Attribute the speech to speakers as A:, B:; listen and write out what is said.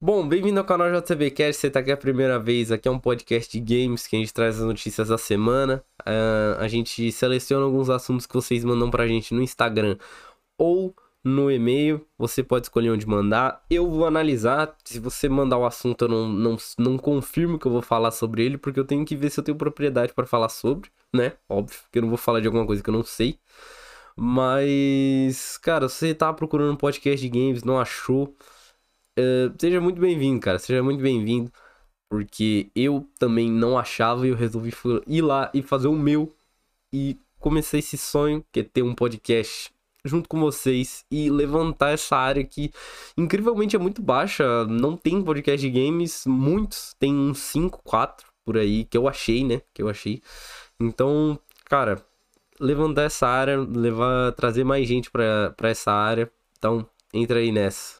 A: Bom, bem-vindo ao canal JCBcast, você tá aqui a primeira vez, aqui é um podcast de games que a gente traz as notícias da semana, uh, a gente seleciona alguns assuntos que vocês mandam pra gente no Instagram ou no e-mail, você pode escolher onde mandar, eu vou analisar, se você mandar o assunto eu não, não, não confirmo que eu vou falar sobre ele, porque eu tenho que ver se eu tenho propriedade para falar sobre, né, óbvio, que eu não vou falar de alguma coisa que eu não sei, mas, cara, se você tá procurando um podcast de games, não achou Uh, seja muito bem-vindo, cara. Seja muito bem-vindo. Porque eu também não achava e eu resolvi ir lá e fazer o meu. E comecei esse sonho, que é ter um podcast junto com vocês e levantar essa área que incrivelmente é muito baixa. Não tem podcast de games, muitos, tem uns 5, 4 por aí que eu achei, né? Que eu achei. Então, cara, levantar essa área, levar, trazer mais gente para essa área. Então, entra aí nessa.